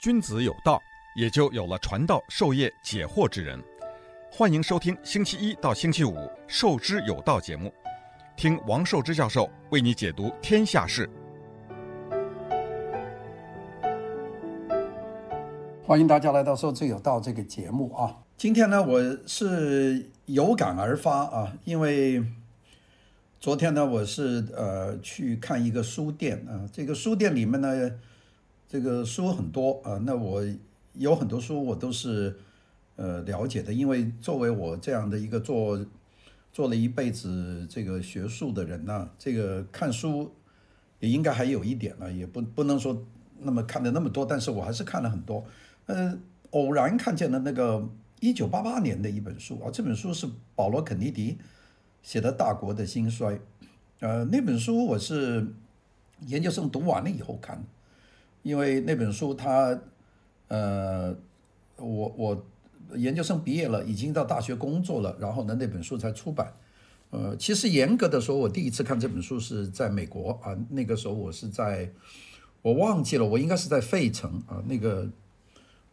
君子有道，也就有了传道授业解惑之人。欢迎收听星期一到星期五《授之有道》节目，听王寿之教授为你解读天下事。欢迎大家来到《授之有道》这个节目啊！今天呢，我是有感而发啊，因为昨天呢，我是呃去看一个书店啊，这个书店里面呢。这个书很多啊，那我有很多书我都是呃了解的，因为作为我这样的一个做做了一辈子这个学术的人呢，这个看书也应该还有一点呢，也不不能说那么看的那么多，但是我还是看了很多。呃，偶然看见了那个一九八八年的一本书啊，这本书是保罗肯尼迪写的《大国的兴衰》，呃，那本书我是研究生读完了以后看。因为那本书他，他呃，我我研究生毕业了，已经到大学工作了，然后呢，那本书才出版。呃，其实严格的说，我第一次看这本书是在美国啊，那个时候我是在，我忘记了，我应该是在费城啊，那个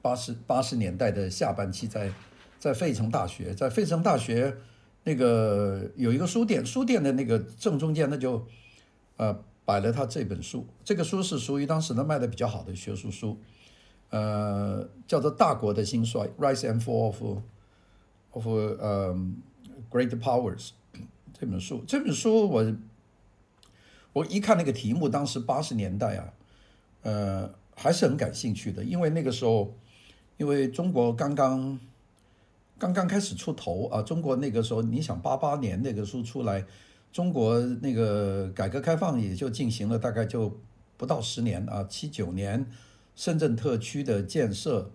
八十八十年代的下半期在，在在费城大学，在费城大学那个有一个书店，书店的那个正中间那就，呃。摆了他这本书，这个书是属于当时呢卖的比较好的学术书，呃，叫做《大国的兴衰》（Rise and Fall of of 呃、um, Great Powers） 这本书。这本书我我一看那个题目，当时八十年代啊，呃，还是很感兴趣的，因为那个时候，因为中国刚刚刚刚开始出头啊，中国那个时候，你想八八年那个书出来。中国那个改革开放也就进行了大概就不到十年啊，七九年深圳特区的建设，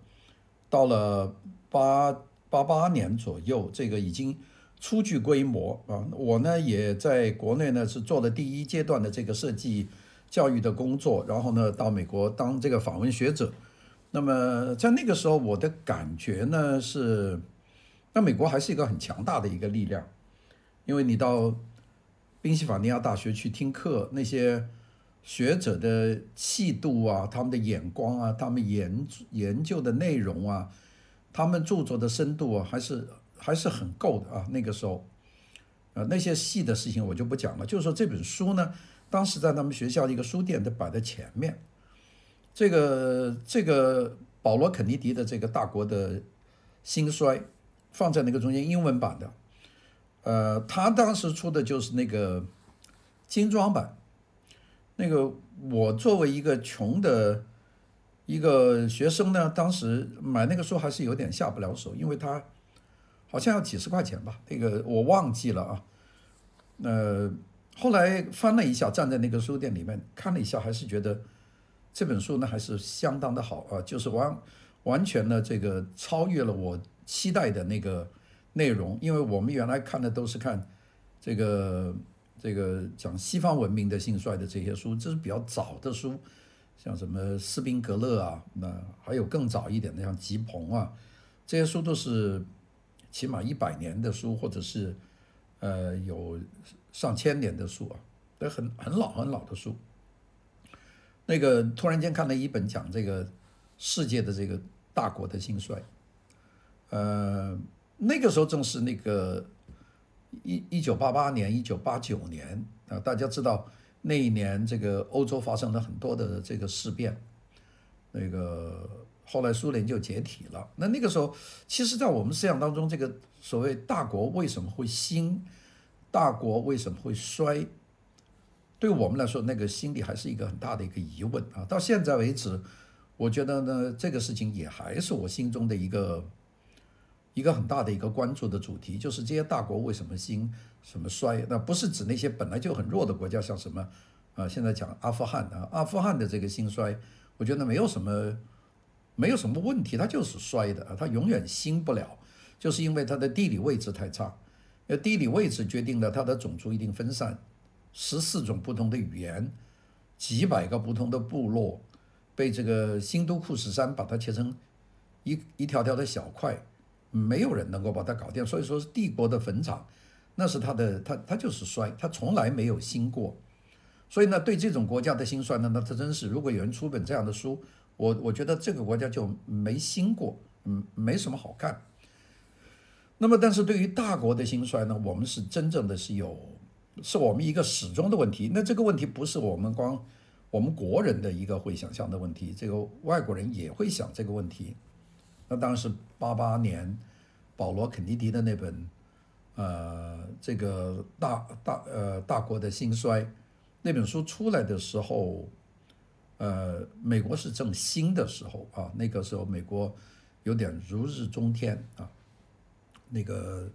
到了八八八年左右，这个已经初具规模啊。我呢也在国内呢是做了第一阶段的这个设计教育的工作，然后呢到美国当这个访问学者。那么在那个时候，我的感觉呢是，那美国还是一个很强大的一个力量，因为你到。宾夕法尼亚大学去听课，那些学者的气度啊，他们的眼光啊，他们研研究的内容啊，他们著作的深度啊，还是还是很够的啊。那个时候，呃，那些细的事情我就不讲了。就是说这本书呢，当时在他们学校一个书店都摆在前面。这个这个保罗肯尼迪的这个大国的兴衰，放在那个中间英文版的。呃，他当时出的就是那个精装版，那个我作为一个穷的一个学生呢，当时买那个书还是有点下不了手，因为它好像要几十块钱吧，那个我忘记了啊。呃，后来翻了一下，站在那个书店里面看了一下，还是觉得这本书呢还是相当的好啊，就是完完全的这个超越了我期待的那个。内容，因为我们原来看的都是看这个这个讲西方文明的兴衰的这些书，这是比较早的书，像什么斯宾格勒啊，那还有更早一点的像吉朋啊，这些书都是起码一百年的书，或者是呃有上千年的书啊，都很很老很老的书。那个突然间看了一本讲这个世界的这个大国的兴衰，呃。那个时候正是那个一一九八八年、一九八九年啊，大家知道那一年这个欧洲发生了很多的这个事变，那个后来苏联就解体了。那那个时候，其实，在我们思想当中，这个所谓大国为什么会兴，大国为什么会衰，对我们来说，那个心里还是一个很大的一个疑问啊。到现在为止，我觉得呢，这个事情也还是我心中的一个。一个很大的一个关注的主题，就是这些大国为什么兴，什么衰？那不是指那些本来就很弱的国家，像什么啊，现在讲阿富汗啊，阿富汗的这个兴衰，我觉得没有什么，没有什么问题，它就是衰的啊，它永远兴不了，就是因为它的地理位置太差，呃，地理位置决定了它的种族一定分散，十四种不同的语言，几百个不同的部落，被这个新都库什山把它切成一一条条的小块。没有人能够把它搞定，所以说是帝国的坟场，那是他的，他他就是衰，他从来没有兴过。所以呢，对这种国家的兴衰呢，那他真是，如果有人出本这样的书，我我觉得这个国家就没兴过，嗯，没什么好看。那么，但是对于大国的兴衰呢，我们是真正的是有，是我们一个始终的问题。那这个问题不是我们光我们国人的一个会想象的问题，这个外国人也会想这个问题。那当时八八年，保罗肯尼迪的那本，呃，这个大大呃大国的兴衰那本书出来的时候，呃，美国是正兴的时候啊，那个时候美国有点如日中天啊，那个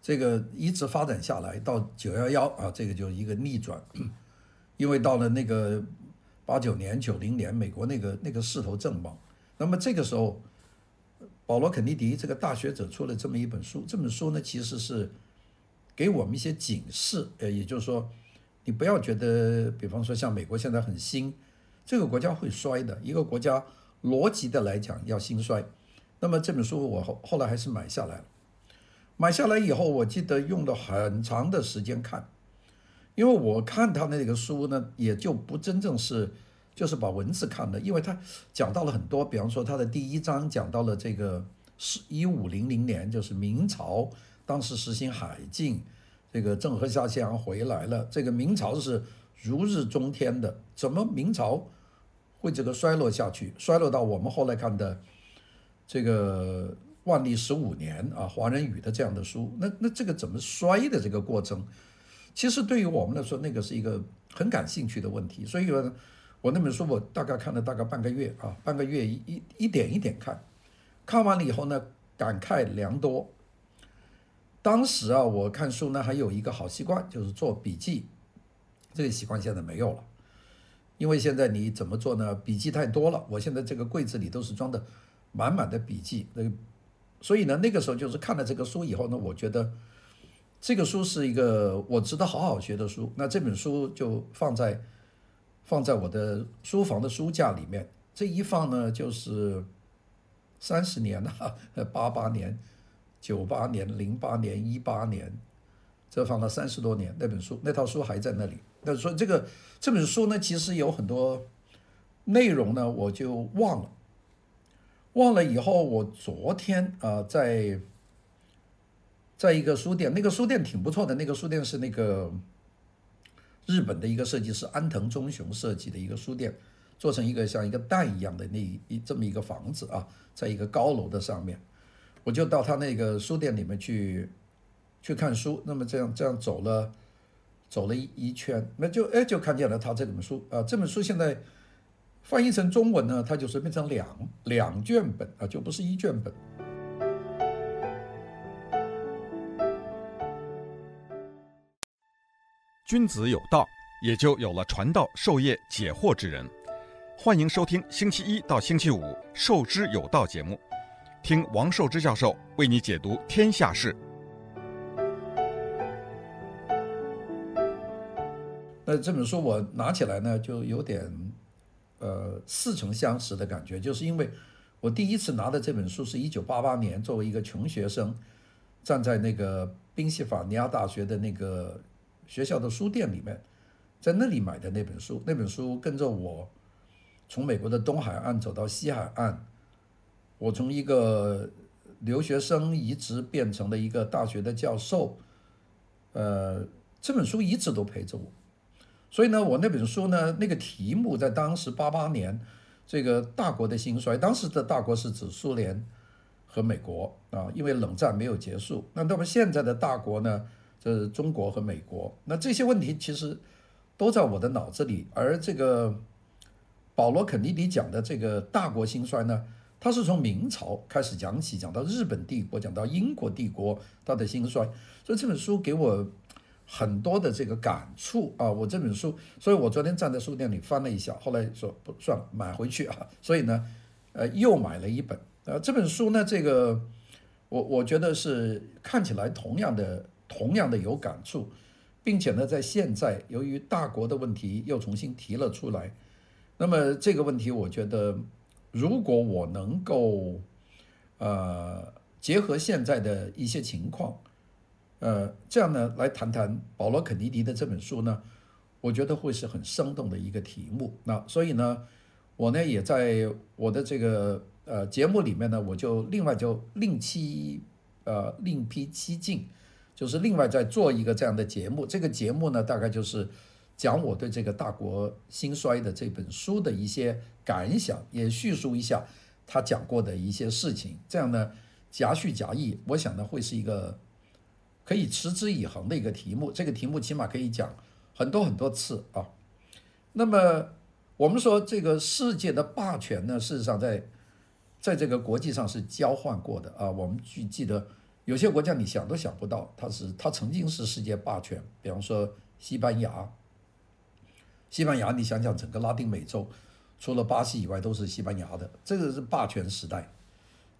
这个一直发展下来到九幺幺啊，这个就是一个逆转，因为到了那个八九年、九零年，美国那个那个势头正猛，那么这个时候。保罗·肯尼迪这个大学者出了这么一本书，这本书呢其实是给我们一些警示，呃，也就是说，你不要觉得，比方说像美国现在很兴，这个国家会衰的。一个国家逻辑的来讲要兴衰，那么这本书我后后来还是买下来了。买下来以后，我记得用了很长的时间看，因为我看他那个书呢，也就不真正是。就是把文字看的，因为他讲到了很多，比方说他的第一章讲到了这个是一五零零年，就是明朝当时实行海禁，这个郑和下西洋回来了，这个明朝是如日中天的，怎么明朝会这个衰落下去，衰落到我们后来看的这个万历十五年啊，华人语的这样的书，那那这个怎么衰的这个过程，其实对于我们来说，那个是一个很感兴趣的问题，所以呢。我那本书我大概看了大概半个月啊，半个月一一一点一点看，看完了以后呢，感慨良多。当时啊，我看书呢还有一个好习惯，就是做笔记，这个习惯现在没有了，因为现在你怎么做呢？笔记太多了，我现在这个柜子里都是装的满满的笔记，那，所以呢，那个时候就是看了这个书以后呢，我觉得这个书是一个我值得好好学的书，那这本书就放在。放在我的书房的书架里面，这一放呢就是三十年了，八八年、九八年、零八年、一八年，这放了三十多年。那本书那套书还在那里。那说这个这本书呢，其实有很多内容呢，我就忘了。忘了以后，我昨天啊、在在一个书店，那个书店挺不错的，那个书店是那个。日本的一个设计师安藤忠雄设计的一个书店，做成一个像一个蛋一样的那一这么一个房子啊，在一个高楼的上面，我就到他那个书店里面去去看书。那么这样这样走了走了一一圈，那就哎就看见了他这本书啊。这本书现在翻译成中文呢，它就是变成两两卷本啊，就不是一卷本。君子有道，也就有了传道授业解惑之人。欢迎收听星期一到星期五《授之有道》节目，听王寿之教授为你解读天下事。那这本书我拿起来呢，就有点呃似曾相识的感觉，就是因为我第一次拿的这本书是一九八八年，作为一个穷学生，站在那个宾夕法尼亚大学的那个。学校的书店里面，在那里买的那本书，那本书跟着我从美国的东海岸走到西海岸，我从一个留学生一直变成了一个大学的教授，呃，这本书一直都陪着我。所以呢，我那本书呢，那个题目在当时八八年，这个大国的兴衰，当时的大国是指苏联和美国啊，因为冷战没有结束。那那么现在的大国呢？这是中国和美国，那这些问题其实都在我的脑子里。而这个保罗·肯尼迪讲的这个大国兴衰呢，他是从明朝开始讲起，讲到日本帝国，讲到英国帝国它的兴衰。所以这本书给我很多的这个感触啊！我这本书，所以我昨天站在书店里翻了一下，后来说不算了，买回去啊。所以呢，呃，又买了一本。呃，这本书呢，这个我我觉得是看起来同样的。同样的有感触，并且呢，在现在由于大国的问题又重新提了出来，那么这个问题，我觉得如果我能够呃结合现在的一些情况，呃这样呢来谈谈保罗肯尼迪的这本书呢，我觉得会是很生动的一个题目。那所以呢，我呢也在我的这个呃节目里面呢，我就另外就另辟呃另辟蹊径，就是另外再做一个这样的节目。这个节目呢，大概就是讲我对这个《大国兴衰》的这本书的一些感想，也叙述一下他讲过的一些事情。这样呢，夹叙夹议，我想呢会是一个可以持之以恒的一个题目。这个题目起码可以讲很多很多次啊。那么。我们说这个世界的霸权呢，事实上在在这个国际上是交换过的啊。我们去记得有些国家你想都想不到，它是它曾经是世界霸权。比方说西班牙，西班牙你想想整个拉丁美洲，除了巴西以外都是西班牙的，这个是霸权时代。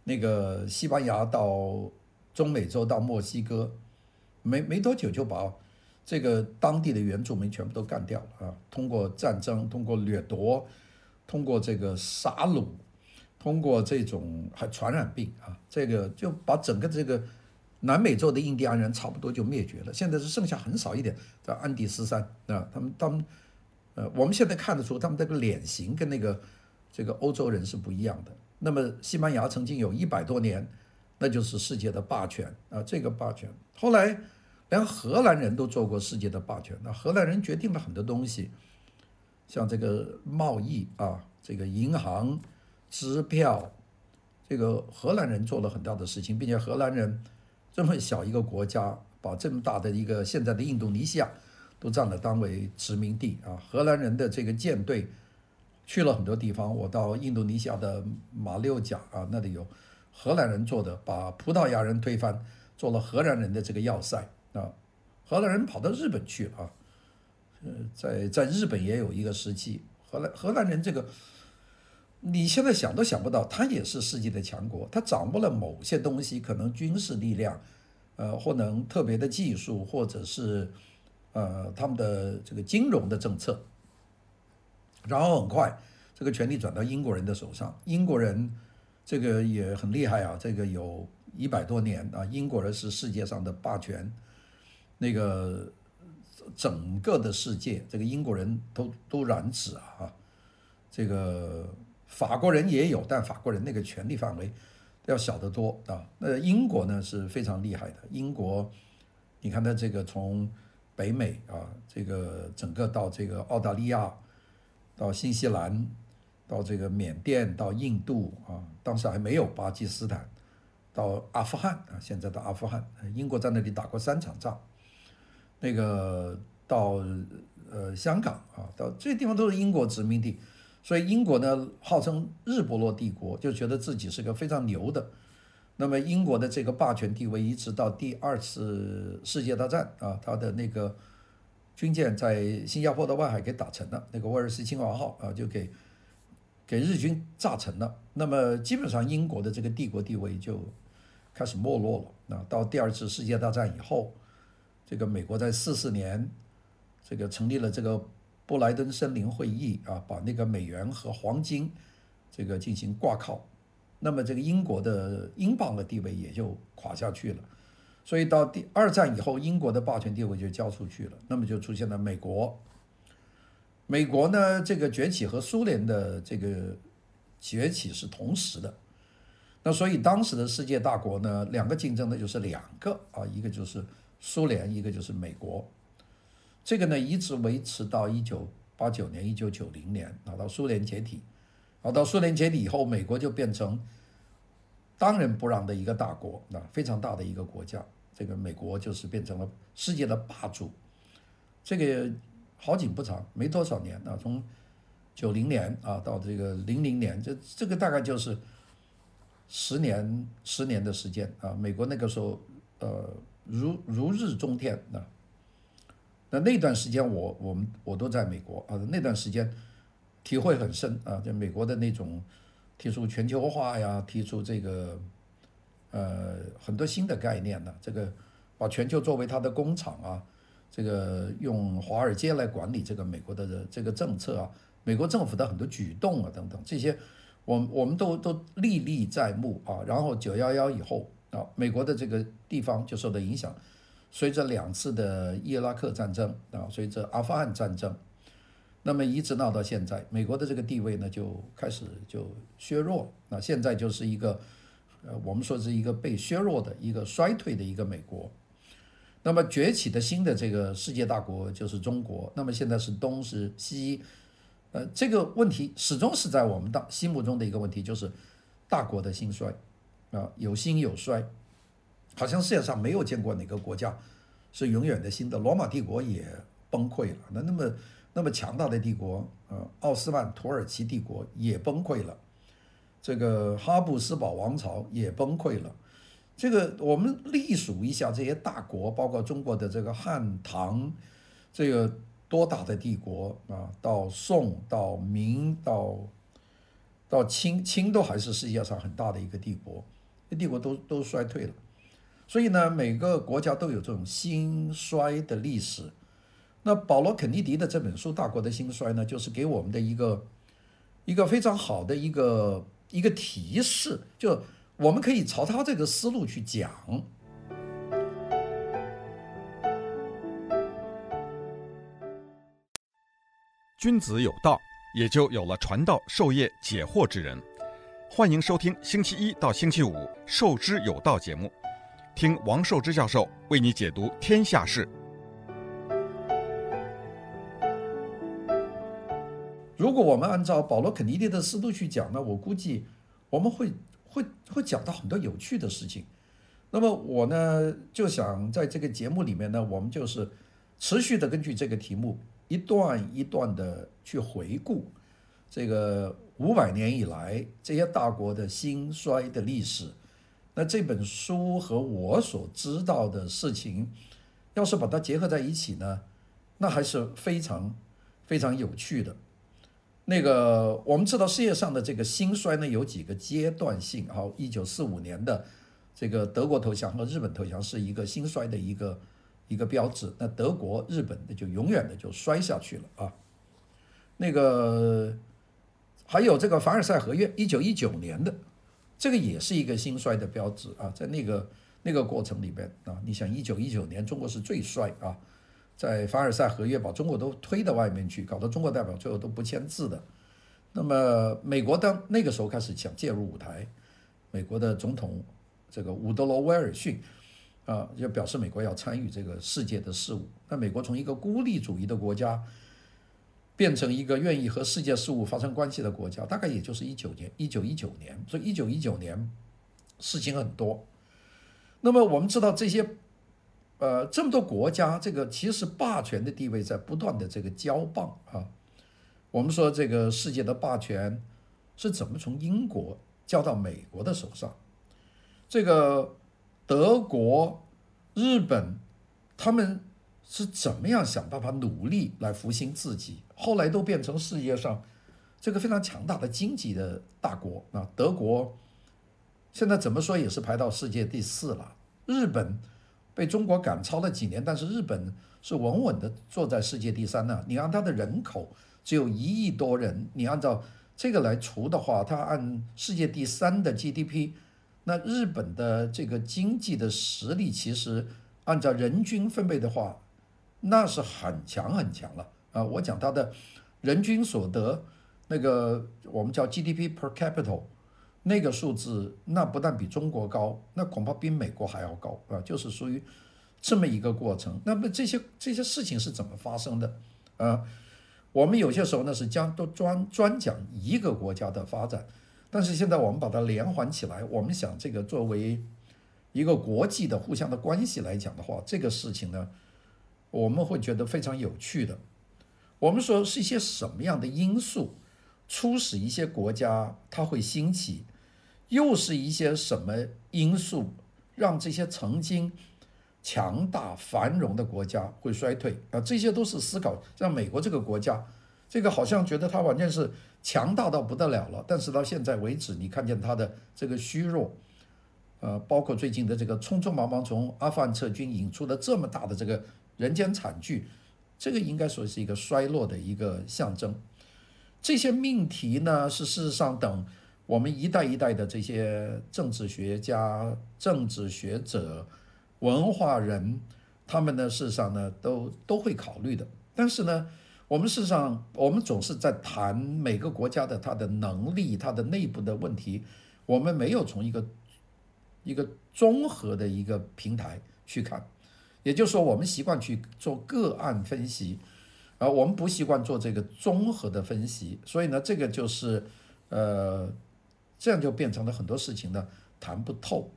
那个西班牙到中美洲到墨西哥，没没多久就把。这个当地的原住民全部都干掉了啊！通过战争，通过掠夺，通过这个杀戮，通过这种还传染病啊，这个就把整个这个南美洲的印第安人差不多就灭绝了。现在是剩下很少一点在安第斯山啊，他们他们呃，我们现在看得出他们这个脸型跟那个这个欧洲人是不一样的。那么西班牙曾经有一百多年，那就是世界的霸权啊，这个霸权后来。连荷兰人都做过世界的霸权，那荷兰人决定了很多东西，像这个贸易啊，这个银行、支票，这个荷兰人做了很大的事情，并且荷兰人这么小一个国家，把这么大的一个现在的印度尼西亚都占了当为殖民地啊。荷兰人的这个舰队去了很多地方，我到印度尼西亚的马六甲啊，那里有荷兰人做的，把葡萄牙人推翻，做了荷兰人的这个要塞。啊，荷兰人跑到日本去了啊，呃，在在日本也有一个时期，荷兰荷兰人这个，你现在想都想不到，他也是世界的强国，他掌握了某些东西，可能军事力量，呃，或能特别的技术，或者是呃他们的这个金融的政策，然后很快这个权力转到英国人的手上，英国人这个也很厉害啊，这个有一百多年啊，英国人是世界上的霸权。那个整个的世界，这个英国人都都染指啊，这个法国人也有，但法国人那个权力范围要小得多啊。那英国呢是非常厉害的，英国，你看它这个从北美啊，这个整个到这个澳大利亚，到新西兰，到这个缅甸，到印度啊，当时还没有巴基斯坦，到阿富汗啊，现在到阿富汗，英国在那里打过三场仗。那个到呃香港啊，到这些地方都是英国殖民地，所以英国呢号称日不落帝国，就觉得自己是个非常牛的。那么英国的这个霸权地位一直到第二次世界大战啊，他的那个军舰在新加坡的外海给打沉了，那个威尔斯亲王号啊就给给日军炸沉了。那么基本上英国的这个帝国地位就开始没落了。那到第二次世界大战以后。这个美国在四四年，这个成立了这个布莱登森林会议啊，把那个美元和黄金这个进行挂靠，那么这个英国的英镑的地位也就垮下去了。所以到第二战以后，英国的霸权地位就交出去了，那么就出现了美国。美国呢，这个崛起和苏联的这个崛起是同时的，那所以当时的世界大国呢，两个竞争的就是两个啊，一个就是。苏联一个就是美国，这个呢一直维持到一九八九年、一九九零年，啊，到苏联解体，啊，到苏联解体以后，美国就变成当仁不让的一个大国，那非常大的一个国家，这个美国就是变成了世界的霸主。这个好景不长，没多少年啊，从九零年啊到这个零零年，这这个大概就是十年十年的时间啊，美国那个时候呃。如如日中天啊！那那段时间我我们我都在美国啊，那段时间体会很深啊，在美国的那种提出全球化呀，提出这个呃很多新的概念呢，这个把全球作为它的工厂啊，这个用华尔街来管理这个美国的这个政策啊，美国政府的很多举动啊等等这些，我我们都都历历在目啊。然后九幺幺以后。啊，美国的这个地方就受到影响，随着两次的伊拉克战争啊，随着阿富汗战争，那么一直闹到现在，美国的这个地位呢就开始就削弱。那现在就是一个，呃，我们说是一个被削弱的一个衰退的一个美国。那么崛起的新的这个世界大国就是中国。那么现在是东是西，呃，这个问题始终是在我们当心目中的一个问题，就是大国的兴衰啊，有兴有衰，好像世界上没有见过哪个国家是永远的新的。罗马帝国也崩溃了，那那么。那么强大的帝国，呃，奥斯曼土耳其帝国也崩溃了，这个哈布斯堡王朝也崩溃了。这个我们隶数一下这些大国，包括中国的这个汉唐，这个多大的帝国啊！到宋到明到到清，清都还是世界上很大的一个帝国，这帝国都都衰退了。所以呢，每个国家都有这种兴衰的历史。那保罗·肯尼迪的这本书《大国的兴衰》呢，就是给我们的一个一个非常好的一个一个提示，就我们可以朝他这个思路去讲。君子有道，也就有了传道授业解惑之人。欢迎收听星期一到星期五《授之有道》节目，听王寿之教授为你解读天下事。如果我们按照保罗·肯尼迪的思路去讲呢，我估计我们会会会讲到很多有趣的事情。那么我呢就想在这个节目里面呢，我们就是持续的根据这个题目一段一段的去回顾这个五百年以来这些大国的兴衰的历史。那这本书和我所知道的事情，要是把它结合在一起呢，那还是非常非常有趣的。那个我们知道世界上的这个兴衰呢，有几个阶段性。好，一九四五年的这个德国投降和日本投降是一个兴衰的一个一个标志。那德国、日本的就永远的就衰下去了啊。那个还有这个凡尔赛合约，一九一九年的这个也是一个兴衰的标志啊。在那个那个过程里边啊，你想一九一九年中国是最衰啊。在凡尔赛合约把中国都推到外面去，搞得中国代表最后都不签字的。那么美国当那个时候开始想介入舞台，美国的总统这个伍德罗威尔逊啊，就表示美国要参与这个世界的事务。那美国从一个孤立主义的国家变成一个愿意和世界事务发生关系的国家，大概也就是一九年，一九一九年。所以一九一九年事情很多。那么我们知道这些。呃，这么多国家，这个其实霸权的地位在不断的这个交棒啊。我们说这个世界的霸权是怎么从英国交到美国的手上？这个德国、日本，他们是怎么样想办法努力来复兴自己？后来都变成世界上这个非常强大的经济的大国啊。德国现在怎么说也是排到世界第四了，日本。被中国赶超了几年，但是日本是稳稳的坐在世界第三呢。你按它的人口只有一亿多人，你按照这个来除的话，它按世界第三的 GDP，那日本的这个经济的实力其实按照人均分配的话，那是很强很强了啊。我讲它的人均所得，那个我们叫 GDP per capita。那个数字，那不但比中国高，那恐怕比美国还要高啊！就是属于这么一个过程。那么这些这些事情是怎么发生的？啊，我们有些时候呢是将都专专讲一个国家的发展，但是现在我们把它连环起来，我们想这个作为一个国际的互相的关系来讲的话，这个事情呢，我们会觉得非常有趣的。我们说是一些什么样的因素促使一些国家它会兴起？又是一些什么因素让这些曾经强大繁荣的国家会衰退啊？这些都是思考。像美国这个国家，这个好像觉得它完全是强大到不得了了，但是到现在为止，你看见它的这个虚弱，呃，包括最近的这个匆匆忙忙从阿富汗撤军引出的这么大的这个人间惨剧，这个应该说是一个衰落的一个象征。这些命题呢，是事实上等。我们一代一代的这些政治学家、政治学者、文化人，他们呢，事实上呢，都都会考虑的。但是呢，我们事实上，我们总是在谈每个国家的它的能力、它的内部的问题，我们没有从一个一个综合的一个平台去看，也就是说，我们习惯去做个案分析，而我们不习惯做这个综合的分析，所以呢，这个就是呃，这样就变成了很多事情呢谈不透。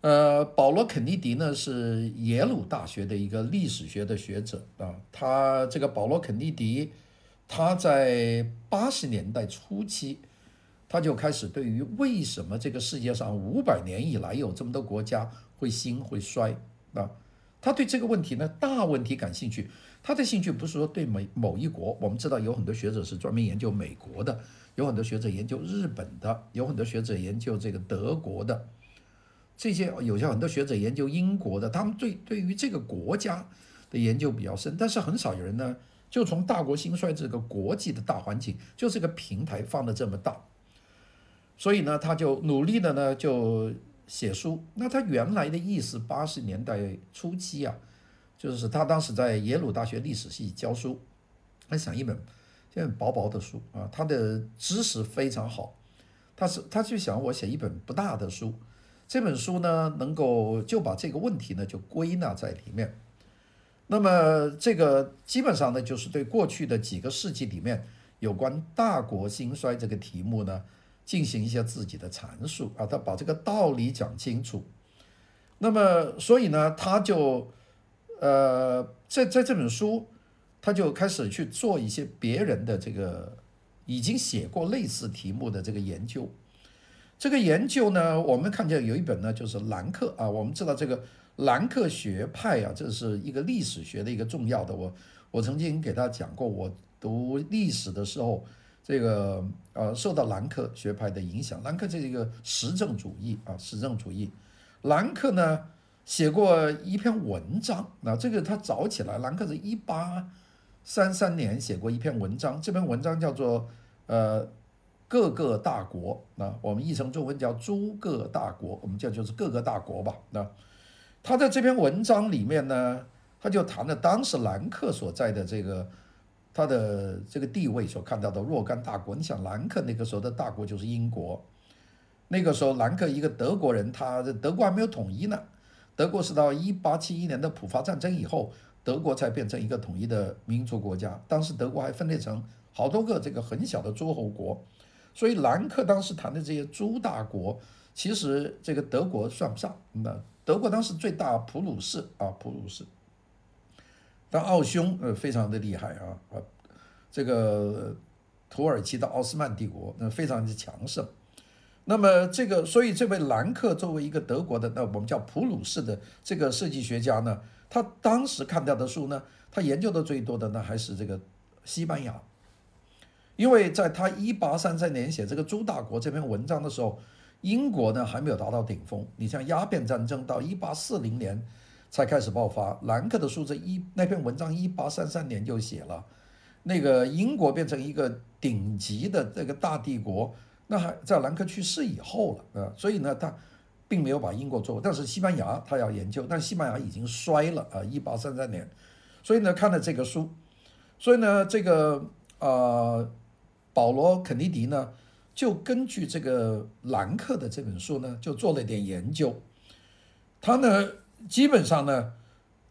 呃，保罗·肯尼迪呢是耶鲁大学的一个历史学的学者啊。他这个保罗·肯尼迪，他在八十年代初期，他就开始对于为什么这个世界上五百年以来有这么多国家会兴会衰啊，他对这个问题呢大问题感兴趣。他的兴趣不是说对某某一国，我们知道有很多学者是专门研究美国的，有很多学者研究日本的，有很多学者研究这个德国的。这些有些很多学者研究英国的，他们对对于这个国家的研究比较深，但是很少有人呢，就从大国兴衰这个国际的大环境，就这个平台放得这么大，所以呢，他就努力的呢就写书。那他原来的意思，八十年代初期啊，就是他当时在耶鲁大学历史系教书，他想一本这薄薄的书啊，他的知识非常好，他是他就想我写一本不大的书。这本书呢，能够就把这个问题呢就归纳在里面。那么这个基本上呢，就是对过去的几个世纪里面有关大国兴衰这个题目呢，进行一些自己的阐述啊，他把这个道理讲清楚。那么所以呢，他就呃在在这本书，他就开始去做一些别人的这个已经写过类似题目的这个研究。这个研究呢，我们看见有一本呢，就是兰克啊。我们知道这个兰克学派啊，这是一个历史学的一个重要的。我我曾经给他讲过，我读历史的时候，这个呃受到兰克学派的影响。兰克这是一个实证主义啊，实证主义。兰克呢写过一篇文章，那这个他早起来，兰克是一八三三年写过一篇文章，这篇文章叫做呃。各个大国，那我们译成中文叫诸个大国，我们叫就是各个大国吧。那他在这篇文章里面呢，他就谈了当时兰克所在的这个他的这个地位所看到的若干大国。你想，兰克那个时候的大国就是英国，那个时候兰克一个德国人，他的德国还没有统一呢。德国是到一八七一年的普法战争以后，德国才变成一个统一的民族国家。当时德国还分裂成好多个这个很小的诸侯国。所以兰克当时谈的这些诸大国，其实这个德国算不上。那德国当时最大普鲁士啊，普鲁士，但奥匈呃非常的厉害啊啊，这个土耳其的奥斯曼帝国那非常的强盛。那么这个，所以这位兰克作为一个德国的，那我们叫普鲁士的这个设计学家呢，他当时看到的书呢，他研究的最多的呢还是这个西班牙。因为在他一八三三年写这个诸大国这篇文章的时候，英国呢还没有达到顶峰。你像鸦片战争到一八四零年才开始爆发，兰克的书这一那篇文章一八三三年就写了，那个英国变成一个顶级的这个大帝国，那还在兰克去世以后了啊，所以呢他并没有把英国做，但是西班牙他要研究，但西班牙已经衰了啊，一八三三年，所以呢看了这个书，所以呢这个啊。呃保罗·肯尼迪呢，就根据这个兰克的这本书呢，就做了点研究。他呢，基本上呢，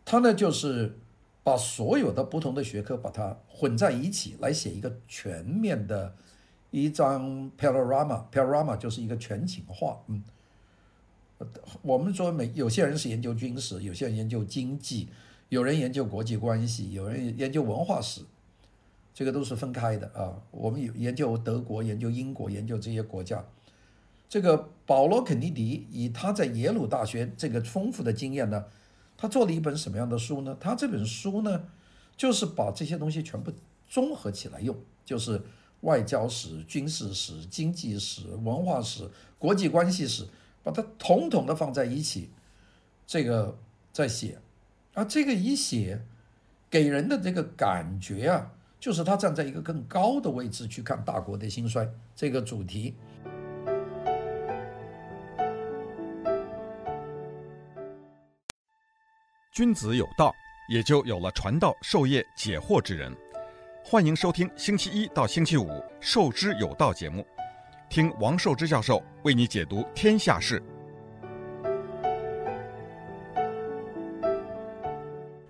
他呢就是把所有的不同的学科把它混在一起，来写一个全面的一张 panorama。panorama 就是一个全景画。嗯，我们说每有些人是研究军事，有些人研究经济，有人研究国际关系，有人研究文化史。这个都是分开的啊，我们有研究德国、研究英国、研究这些国家。这个保罗·肯尼迪以他在耶鲁大学这个丰富的经验呢，他做了一本什么样的书呢？他这本书呢，就是把这些东西全部综合起来用，就是外交史、军事史、经济史、文化史、国际关系史，把它统统的放在一起，这个在写。啊，这个一写，给人的这个感觉啊。就是他站在一个更高的位置去看大国的兴衰这个主题。君子有道，也就有了传道授业解惑之人。欢迎收听星期一到星期五《授之有道》节目，听王寿之教授为你解读天下事。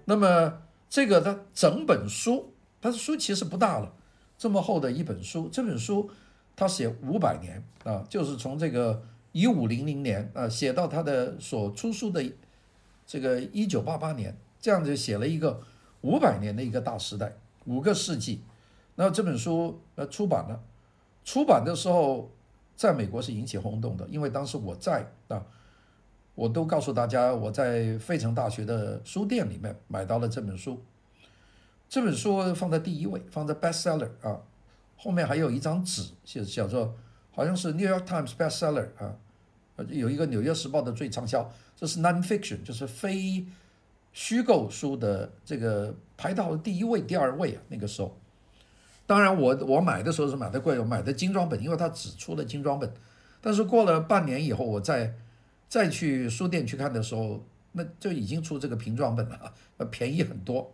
那么这个它整本书，它的书其实不大了，这么厚的一本书，这本书他写五百年啊，就是从这个一五零零年啊写到他的所出书的这个一九八八年，这样子写了一个五百年的一个大时代。五个世纪，那这本书呃出版了，出版的时候在美国是引起轰动的，因为当时我在啊，我都告诉大家我在费城大学的书店里面买到了这本书，这本书放在第一位，放在 bestseller 啊，后面还有一张纸写叫做好像是 New York Times bestseller 啊，有一个纽约时报的最畅销，这是 nonfiction 就是非。虚构书的这个排到第一位、第二位啊，那个时候，当然我我买的时候是买的贵，我买的精装本，因为它只出了精装本。但是过了半年以后，我再再去书店去看的时候，那就已经出这个平装本了，呃，便宜很多。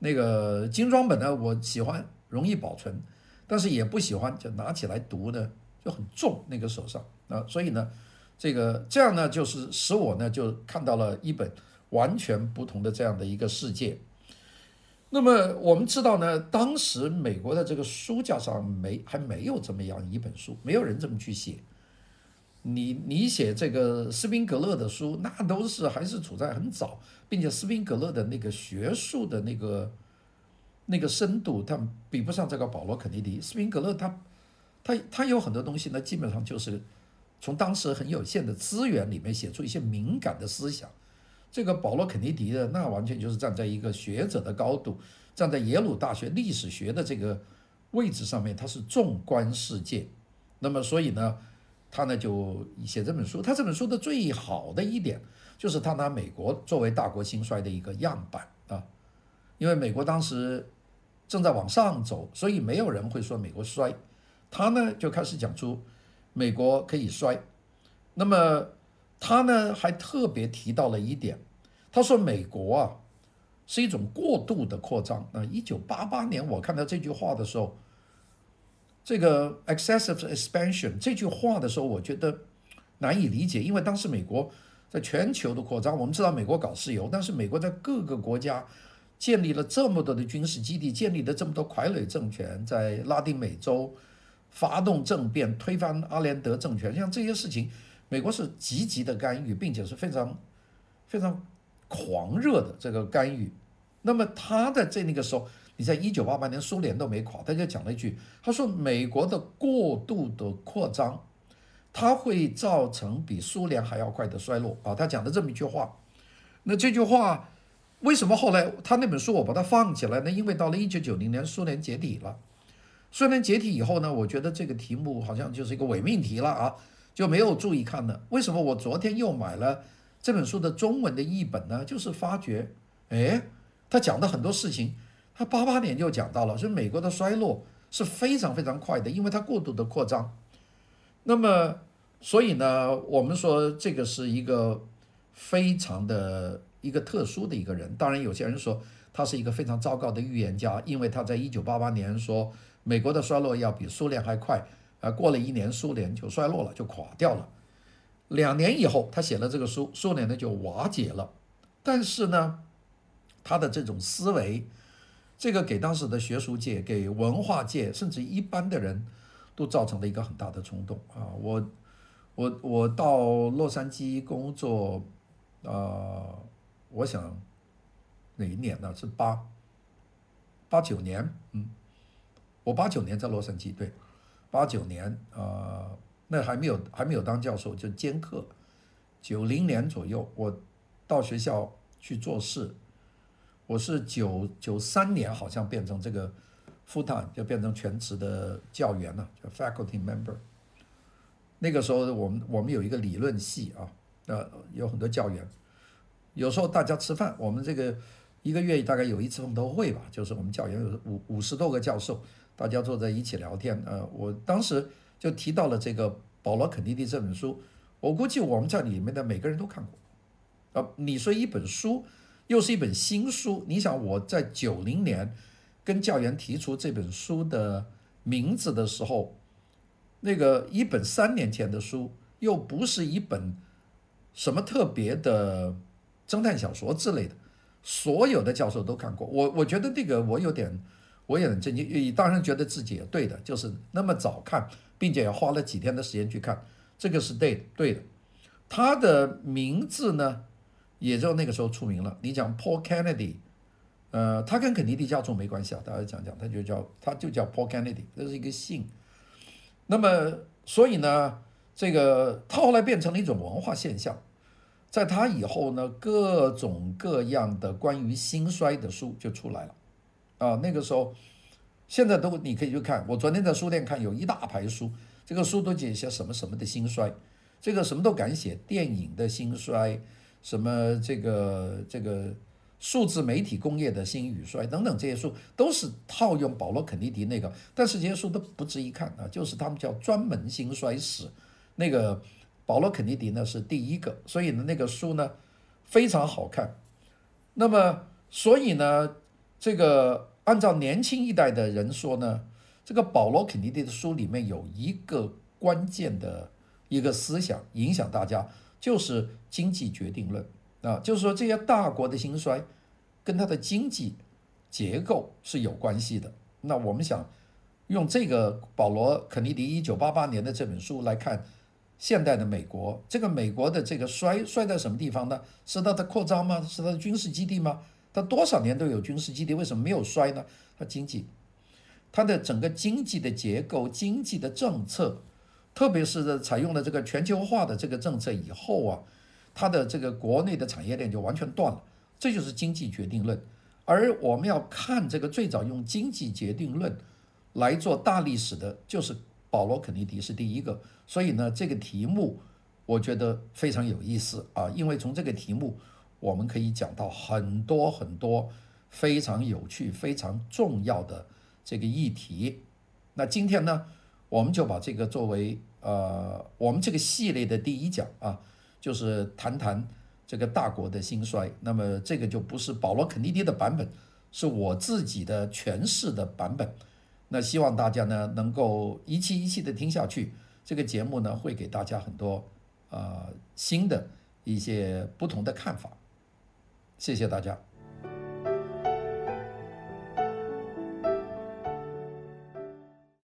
那个精装本呢，我喜欢，容易保存，但是也不喜欢，就拿起来读呢就很重，那个手上啊，所以呢，这个这样呢，就是使我呢就看到了一本。完全不同的这样的一个世界。那么我们知道呢，当时美国的这个书架上没还没有这么样一本书，没有人这么去写。你你写这个斯宾格勒的书，那都是还是处在很早，并且斯宾格勒的那个学术的那个那个深度，他比不上这个保罗肯尼迪。斯宾格勒他他他有很多东西呢，基本上就是从当时很有限的资源里面写出一些敏感的思想。这个保罗·肯尼迪的那完全就是站在一个学者的高度，站在耶鲁大学历史学的这个位置上面，他是纵观世界。那么，所以呢，他呢就写这本书。他这本书的最好的一点就是他拿美国作为大国兴衰的一个样板啊，因为美国当时正在往上走，所以没有人会说美国衰。他呢就开始讲出美国可以衰。那么他呢还特别提到了一点。他说：“美国啊，是一种过度的扩张。那一九八八年我看到这句话的时候，这个 excessive expansion 这句话的时候，我觉得难以理解，因为当时美国在全球的扩张，我们知道美国搞石油，但是美国在各个国家建立了这么多的军事基地，建立了这么多傀儡政权，在拉丁美洲发动政变，推翻阿连德政权，像这些事情，美国是积极的干预，并且是非常非常。”狂热的这个干预，那么他在这那个时候，你在一九八八年苏联都没垮，他就讲了一句，他说美国的过度的扩张，它会造成比苏联还要快的衰落啊，他讲的这么一句话。那这句话为什么后来他那本书我把它放起来呢？因为到了一九九零年苏联解体了，苏联解体以后呢，我觉得这个题目好像就是一个伪命题了啊，就没有注意看了。为什么我昨天又买了？这本书的中文的译本呢，就是发觉，哎，他讲的很多事情，他八八年就讲到了，所以美国的衰落是非常非常快的，因为它过度的扩张。那么，所以呢，我们说这个是一个非常的一个特殊的一个人。当然，有些人说他是一个非常糟糕的预言家，因为他在一九八八年说美国的衰落要比苏联还快，啊，过了一年苏联就衰落了，就垮掉了。两年以后，他写了这个书，苏联呢就瓦解了。但是呢，他的这种思维，这个给当时的学术界、给文化界，甚至一般的人都造成了一个很大的冲动啊！我我我到洛杉矶工作，啊，我想哪一年呢？是八八九年，嗯，我八九年在洛杉矶，对，八九年啊。那还没有还没有当教授就兼课，九零年左右我到学校去做事，我是九九三年好像变成这个 full time 就变成全职的教员了，叫 faculty member。那个时候我们我们有一个理论系啊，呃有很多教员，有时候大家吃饭，我们这个一个月大概有一次碰头会吧，就是我们教员有五五十多个教授，大家坐在一起聊天，呃我当时。就提到了这个保罗·肯尼迪这本书，我估计我们在里面的每个人都看过。啊，你说一本书又是一本新书。你想我在九零年跟教员提出这本书的名字的时候，那个一本三年前的书，又不是一本什么特别的侦探小说之类的，所有的教授都看过。我我觉得这个我有点，我也很震惊。当然觉得自己也对的，就是那么早看，并且也花了几天的时间去看，这个是对的对的。他的名字呢？也就那个时候出名了。你讲 Paul Kennedy，呃，他跟肯尼迪家族没关系啊。大家讲讲，他就叫他就叫 Paul Kennedy，这是一个姓。那么，所以呢，这个他后来变成了一种文化现象。在他以后呢，各种各样的关于兴衰的书就出来了。啊，那个时候，现在都你可以去看。我昨天在书店看，有一大排书，这个书都写些什么什么的兴衰，这个什么都敢写，电影的兴衰。什么这个这个数字媒体工业的兴与衰等等这些书都是套用保罗肯尼迪那个，但是这些书都不值一看啊，就是他们叫专门兴衰史，那个保罗肯尼迪呢是第一个，所以呢那个书呢非常好看。那么所以呢这个按照年轻一代的人说呢，这个保罗肯尼迪的书里面有一个关键的一个思想影响大家。就是经济决定论啊，就是说这些大国的兴衰跟它的经济结构是有关系的。那我们想用这个保罗肯尼迪一九八八年的这本书来看现代的美国，这个美国的这个衰衰在什么地方呢？是它的扩张吗？是它的军事基地吗？它多少年都有军事基地，为什么没有衰呢？它经济，它的整个经济的结构、经济的政策。特别是采用了这个全球化的这个政策以后啊，它的这个国内的产业链就完全断了，这就是经济决定论。而我们要看这个最早用经济决定论来做大历史的，就是保罗肯尼迪是第一个。所以呢，这个题目我觉得非常有意思啊，因为从这个题目我们可以讲到很多很多非常有趣、非常重要的这个议题。那今天呢，我们就把这个作为呃我们这个系列的第一讲啊，就是谈谈这个大国的兴衰。那么这个就不是保罗肯尼迪的版本，是我自己的诠释的版本。那希望大家呢能够一期一期的听下去，这个节目呢会给大家很多啊新的一些不同的看法。谢谢大家。